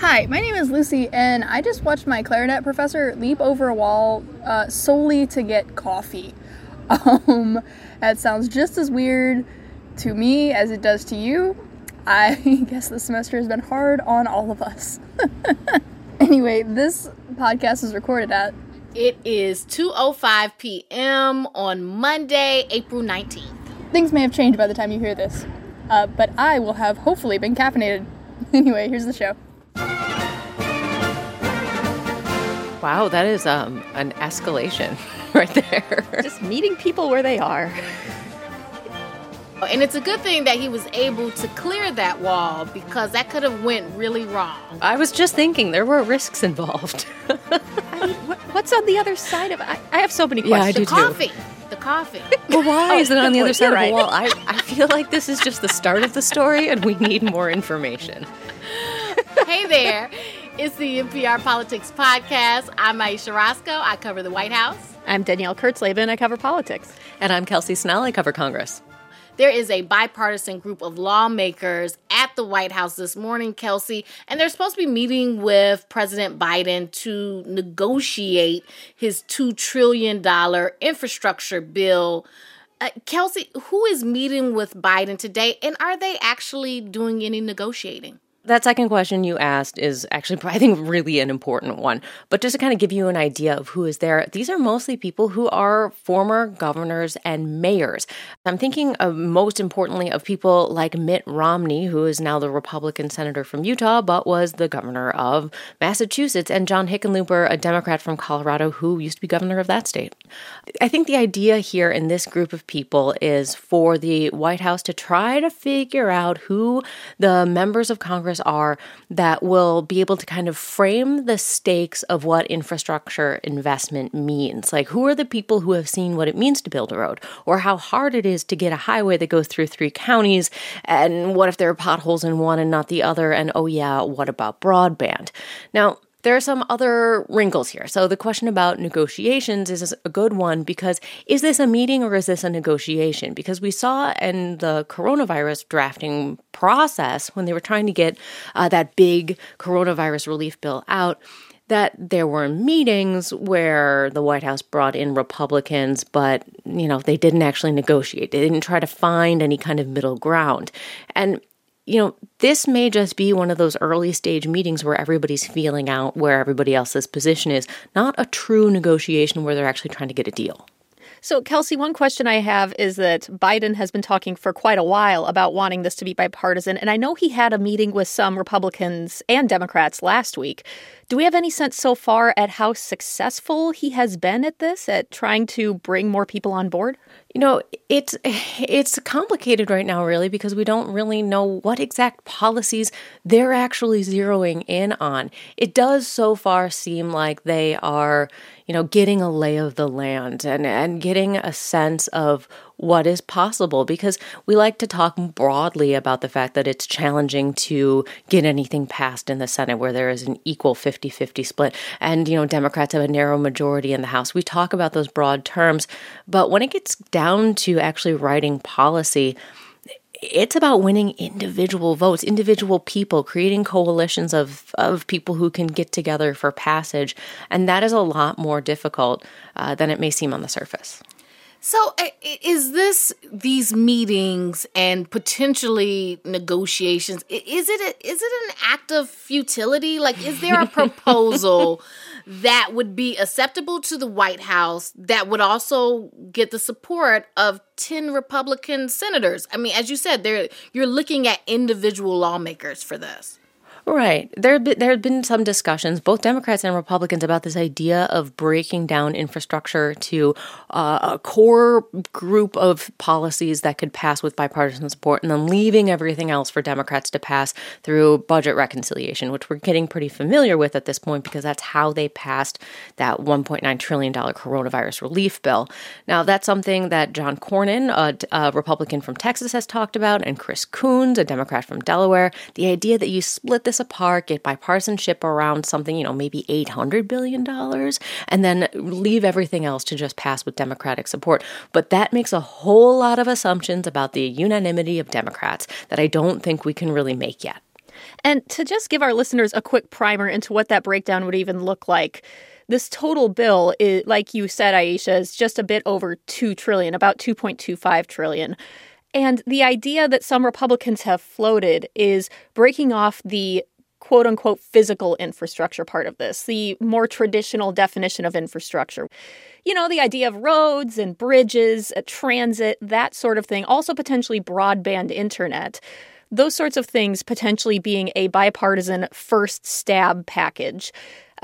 Hi, my name is Lucy, and I just watched my clarinet professor leap over a wall uh, solely to get coffee. Um, that sounds just as weird to me as it does to you. I guess the semester has been hard on all of us. anyway, this podcast is recorded at It is 2:05 p.m. on Monday, April 19th. things may have changed by the time you hear this, uh, but I will have hopefully been caffeinated. Anyway, here's the show. Wow, that is um, an escalation right there. Just meeting people where they are. And it's a good thing that he was able to clear that wall because that could have went really wrong. I was just thinking there were risks involved. I mean, what, what's on the other side of? I, I have so many questions. Yeah, I questions. do too. Coffee. The coffee. well, why is it on the other side You're of the wall? I, I feel like this is just the start of the story and we need more information. hey there. It's the NPR Politics Podcast. I'm Ayesha Rascoe. I cover the White House. I'm Danielle Kurtzleben. I cover politics. And I'm Kelsey Snell. I cover Congress. There is a bipartisan group of lawmakers at the White House this morning, Kelsey, and they're supposed to be meeting with President Biden to negotiate his $2 trillion infrastructure bill. Uh, Kelsey, who is meeting with Biden today, and are they actually doing any negotiating? That second question you asked is actually, I think, really an important one. But just to kind of give you an idea of who is there, these are mostly people who are former governors and mayors. I'm thinking of most importantly of people like Mitt Romney, who is now the Republican senator from Utah, but was the governor of Massachusetts, and John Hickenlooper, a Democrat from Colorado, who used to be governor of that state. I think the idea here in this group of people is for the White House to try to figure out who the members of Congress are that will be able to kind of frame the stakes of what infrastructure investment means. Like, who are the people who have seen what it means to build a road, or how hard it is to get a highway that goes through three counties, and what if there are potholes in one and not the other, and oh, yeah, what about broadband? Now, there are some other wrinkles here. So the question about negotiations is a good one because is this a meeting or is this a negotiation? Because we saw in the coronavirus drafting process when they were trying to get uh, that big coronavirus relief bill out that there were meetings where the White House brought in Republicans, but you know they didn't actually negotiate. They didn't try to find any kind of middle ground, and you know, this may just be one of those early stage meetings where everybody's feeling out where everybody else's position is, not a true negotiation where they're actually trying to get a deal. So, Kelsey, one question I have is that Biden has been talking for quite a while about wanting this to be bipartisan, and I know he had a meeting with some Republicans and Democrats last week. Do we have any sense so far at how successful he has been at this, at trying to bring more people on board? You know, it's it's complicated right now really because we don't really know what exact policies they're actually zeroing in on. It does so far seem like they are, you know, getting a lay of the land and and getting a sense of what is possible because we like to talk broadly about the fact that it's challenging to get anything passed in the Senate where there is an equal 50-50 split and you know Democrats have a narrow majority in the House. We talk about those broad terms, but when it gets down to actually writing policy, it's about winning individual votes, individual people, creating coalitions of, of people who can get together for passage. And that is a lot more difficult uh, than it may seem on the surface. So, is this these meetings and potentially negotiations? Is it a, is it an act of futility? Like, is there a proposal that would be acceptable to the White House that would also get the support of ten Republican senators? I mean, as you said, there you're looking at individual lawmakers for this. Right. There have been, there have been some discussions, both Democrats and Republicans, about this idea of breaking down infrastructure to uh, a core group of policies that could pass with bipartisan support and then leaving everything else for Democrats to pass through budget reconciliation, which we're getting pretty familiar with at this point because that's how they passed that $1.9 trillion coronavirus relief bill. Now, that's something that John Cornyn, a, a Republican from Texas, has talked about, and Chris Coons, a Democrat from Delaware. The idea that you split this apart, get bipartisanship around something, you know, maybe $800 billion, and then leave everything else to just pass with Democratic support. But that makes a whole lot of assumptions about the unanimity of Democrats that I don't think we can really make yet. And to just give our listeners a quick primer into what that breakdown would even look like, this total bill is like you said Ayesha is just a bit over 2 trillion, about 2.25 trillion. And the idea that some Republicans have floated is breaking off the quote unquote physical infrastructure part of this, the more traditional definition of infrastructure. You know, the idea of roads and bridges, uh, transit, that sort of thing, also potentially broadband internet. Those sorts of things potentially being a bipartisan first stab package.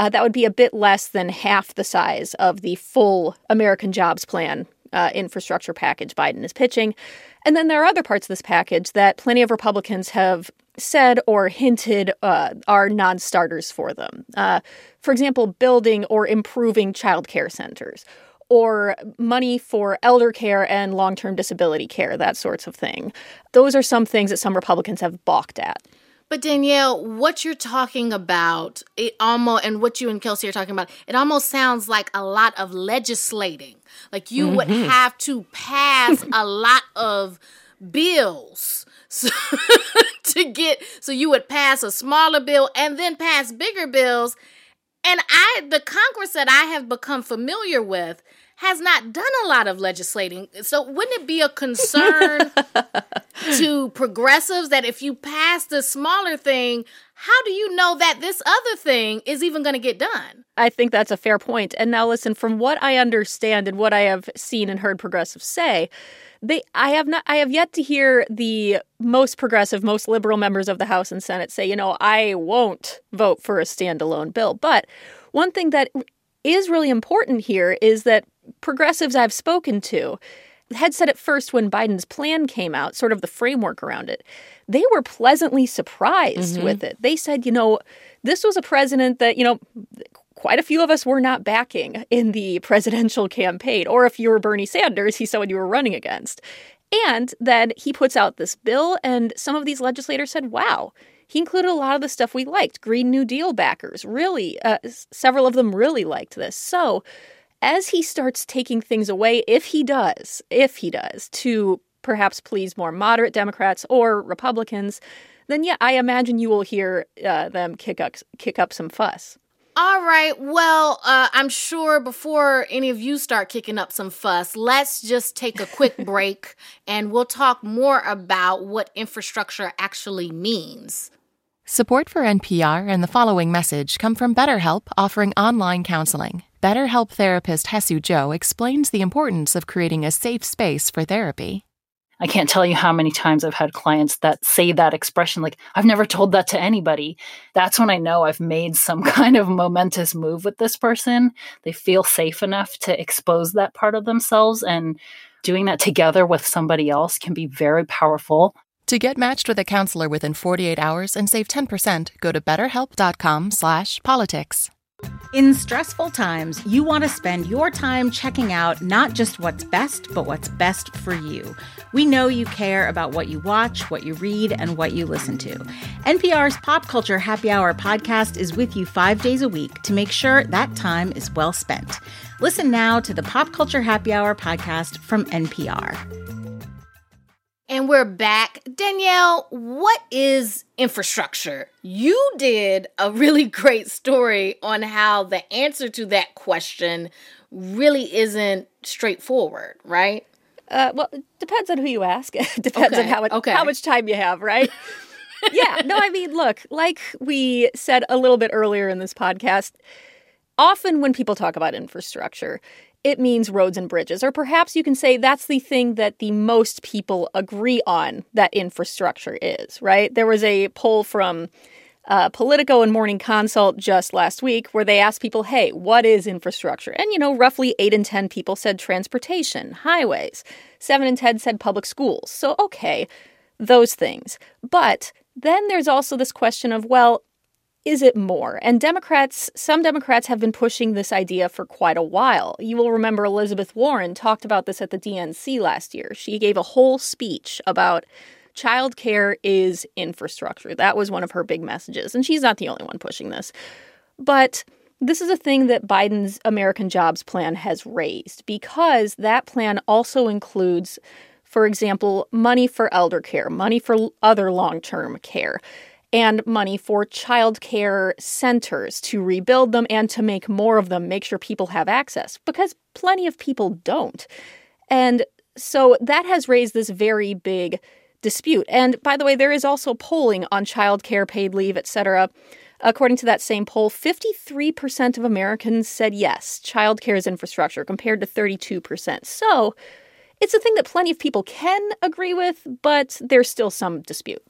Uh, that would be a bit less than half the size of the full American Jobs Plan uh, infrastructure package Biden is pitching. And then there are other parts of this package that plenty of Republicans have said or hinted uh, are non starters for them. Uh, for example, building or improving child care centers, or money for elder care and long term disability care, that sorts of thing. Those are some things that some Republicans have balked at. But Danielle, what you're talking about, it almost and what you and Kelsey are talking about, it almost sounds like a lot of legislating. Like you mm-hmm. would have to pass a lot of bills so, to get so you would pass a smaller bill and then pass bigger bills. And I the Congress that I have become familiar with has not done a lot of legislating. So wouldn't it be a concern to progressives that if you pass the smaller thing, how do you know that this other thing is even going to get done? I think that's a fair point. And now listen, from what I understand and what I have seen and heard progressives say, they I have not I have yet to hear the most progressive, most liberal members of the House and Senate say, you know, I won't vote for a standalone bill. But one thing that is really important here is that progressives I've spoken to had said at first when Biden's plan came out, sort of the framework around it, they were pleasantly surprised mm-hmm. with it. They said, you know, this was a president that, you know, quite a few of us were not backing in the presidential campaign. Or if you were Bernie Sanders, he's someone you were running against. And then he puts out this bill, and some of these legislators said, wow, he included a lot of the stuff we liked. Green New Deal backers, really, uh, several of them really liked this. So as he starts taking things away, if he does, if he does, to perhaps please more moderate Democrats or Republicans, then yeah, I imagine you will hear uh, them kick up kick up some fuss. All right. Well, uh, I'm sure before any of you start kicking up some fuss, let's just take a quick break and we'll talk more about what infrastructure actually means. Support for NPR and the following message come from BetterHelp offering online counseling. BetterHelp therapist Hesu Joe explains the importance of creating a safe space for therapy. I can't tell you how many times I've had clients that say that expression, like, I've never told that to anybody. That's when I know I've made some kind of momentous move with this person. They feel safe enough to expose that part of themselves. And doing that together with somebody else can be very powerful. To get matched with a counselor within 48 hours and save 10%, go to betterhelp.com slash politics. In stressful times, you want to spend your time checking out not just what's best, but what's best for you. We know you care about what you watch, what you read, and what you listen to. NPR's Pop Culture Happy Hour podcast is with you five days a week to make sure that time is well spent. Listen now to the Pop Culture Happy Hour podcast from NPR. And we're back. Danielle, what is infrastructure? You did a really great story on how the answer to that question really isn't straightforward, right? Uh, well, it depends on who you ask. It depends okay. on how much, okay. how much time you have, right? yeah, no, I mean, look, like we said a little bit earlier in this podcast, often when people talk about infrastructure, it means roads and bridges. Or perhaps you can say that's the thing that the most people agree on that infrastructure is, right? There was a poll from uh, Politico and Morning Consult just last week where they asked people, hey, what is infrastructure? And, you know, roughly 8 in 10 people said transportation, highways. 7 in 10 said public schools. So, okay, those things. But then there's also this question of, well, is it more? And Democrats, some Democrats have been pushing this idea for quite a while. You will remember Elizabeth Warren talked about this at the DNC last year. She gave a whole speech about childcare is infrastructure. That was one of her big messages. And she's not the only one pushing this. But this is a thing that Biden's American Jobs Plan has raised because that plan also includes, for example, money for elder care, money for other long term care. And money for childcare centers to rebuild them and to make more of them, make sure people have access, because plenty of people don't. And so that has raised this very big dispute. And by the way, there is also polling on childcare, paid leave, etc. According to that same poll, 53% of Americans said yes, childcare is infrastructure, compared to 32%. So it's a thing that plenty of people can agree with, but there's still some dispute.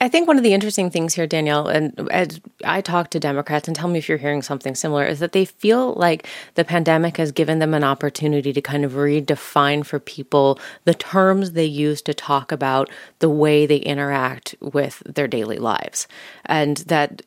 I think one of the interesting things here, Danielle, and as I talk to Democrats, and tell me if you're hearing something similar, is that they feel like the pandemic has given them an opportunity to kind of redefine for people the terms they use to talk about the way they interact with their daily lives. And that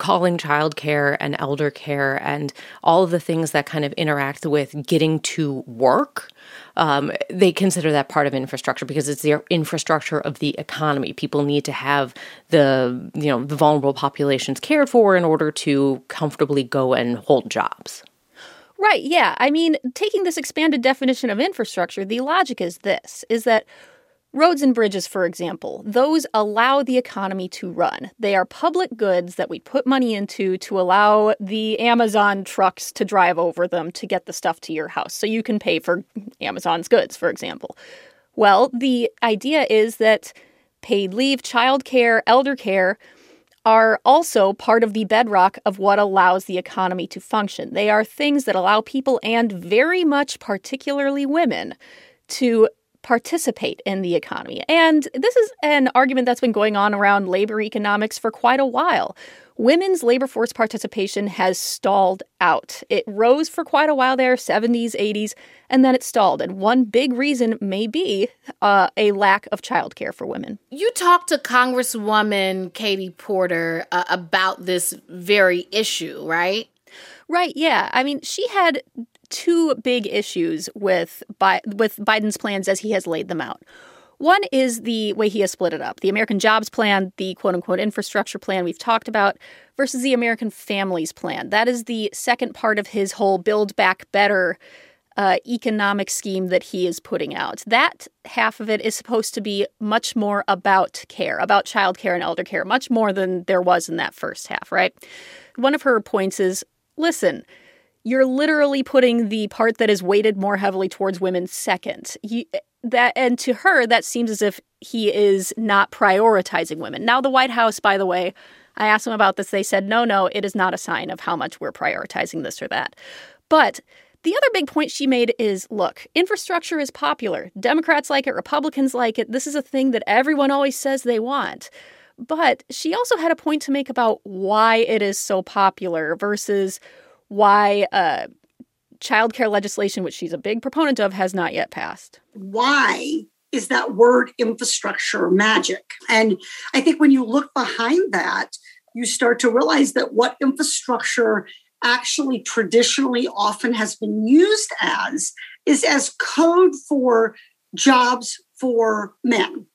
calling childcare and elder care and all of the things that kind of interact with getting to work um, they consider that part of infrastructure because it's the infrastructure of the economy. People need to have the you know the vulnerable populations cared for in order to comfortably go and hold jobs. Right, yeah. I mean, taking this expanded definition of infrastructure, the logic is this is that Roads and bridges, for example, those allow the economy to run. They are public goods that we put money into to allow the Amazon trucks to drive over them to get the stuff to your house. So you can pay for Amazon's goods, for example. Well, the idea is that paid leave, childcare, elder care are also part of the bedrock of what allows the economy to function. They are things that allow people, and very much particularly women, to participate in the economy. And this is an argument that's been going on around labor economics for quite a while. Women's labor force participation has stalled out. It rose for quite a while there, 70s, 80s, and then it stalled. And one big reason may be uh, a lack of childcare for women. You talked to Congresswoman Katie Porter uh, about this very issue, right? Right, yeah. I mean, she had two big issues with Bi- with Biden's plans as he has laid them out. One is the way he has split it up the American Jobs Plan, the quote unquote infrastructure plan we've talked about, versus the American Families Plan. That is the second part of his whole Build Back Better uh, economic scheme that he is putting out. That half of it is supposed to be much more about care, about child care and elder care, much more than there was in that first half, right? One of her points is listen, you're literally putting the part that is weighted more heavily towards women second. You, that and to her that seems as if he is not prioritizing women. Now the White House, by the way, I asked them about this. They said, "No, no, it is not a sign of how much we're prioritizing this or that." But the other big point she made is look, infrastructure is popular. Democrats like it, Republicans like it. This is a thing that everyone always says they want. But she also had a point to make about why it is so popular versus why uh, childcare legislation, which she's a big proponent of, has not yet passed. Why is that word infrastructure magic? And I think when you look behind that, you start to realize that what infrastructure actually traditionally often has been used as is as code for jobs for men.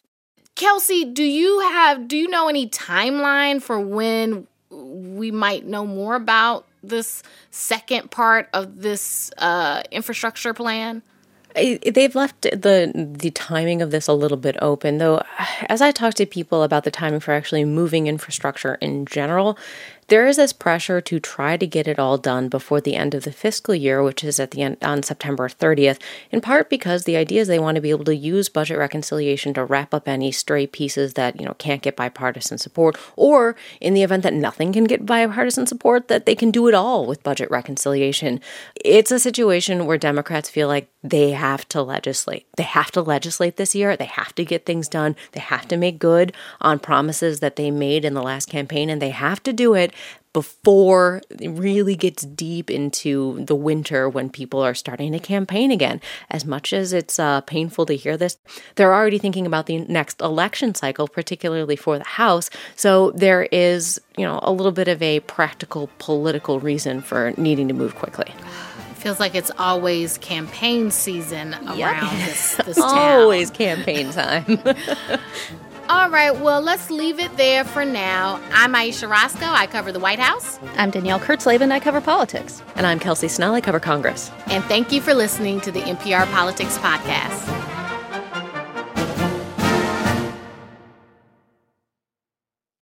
Kelsey, do you have do you know any timeline for when we might know more about this second part of this uh, infrastructure plan? They've left the the timing of this a little bit open, though. As I talk to people about the timing for actually moving infrastructure in general, there is this pressure to try to get it all done before the end of the fiscal year, which is at the end on September 30th, in part because the idea is they want to be able to use budget reconciliation to wrap up any stray pieces that, you know, can't get bipartisan support, or in the event that nothing can get bipartisan support, that they can do it all with budget reconciliation. It's a situation where Democrats feel like they have to legislate. They have to legislate this year. They have to get things done. They have to make good on promises that they made in the last campaign, and they have to do it before it really gets deep into the winter when people are starting to campaign again. As much as it's uh, painful to hear this, they're already thinking about the next election cycle, particularly for the House. So there is, you know, a little bit of a practical political reason for needing to move quickly. It feels like it's always campaign season around yep. this, this town. Always campaign time. All right, well, let's leave it there for now. I'm Ayesha Rascoe. I cover the White House. I'm Danielle Kurtzleben. I cover politics. And I'm Kelsey Snell. I cover Congress. And thank you for listening to the NPR Politics Podcast.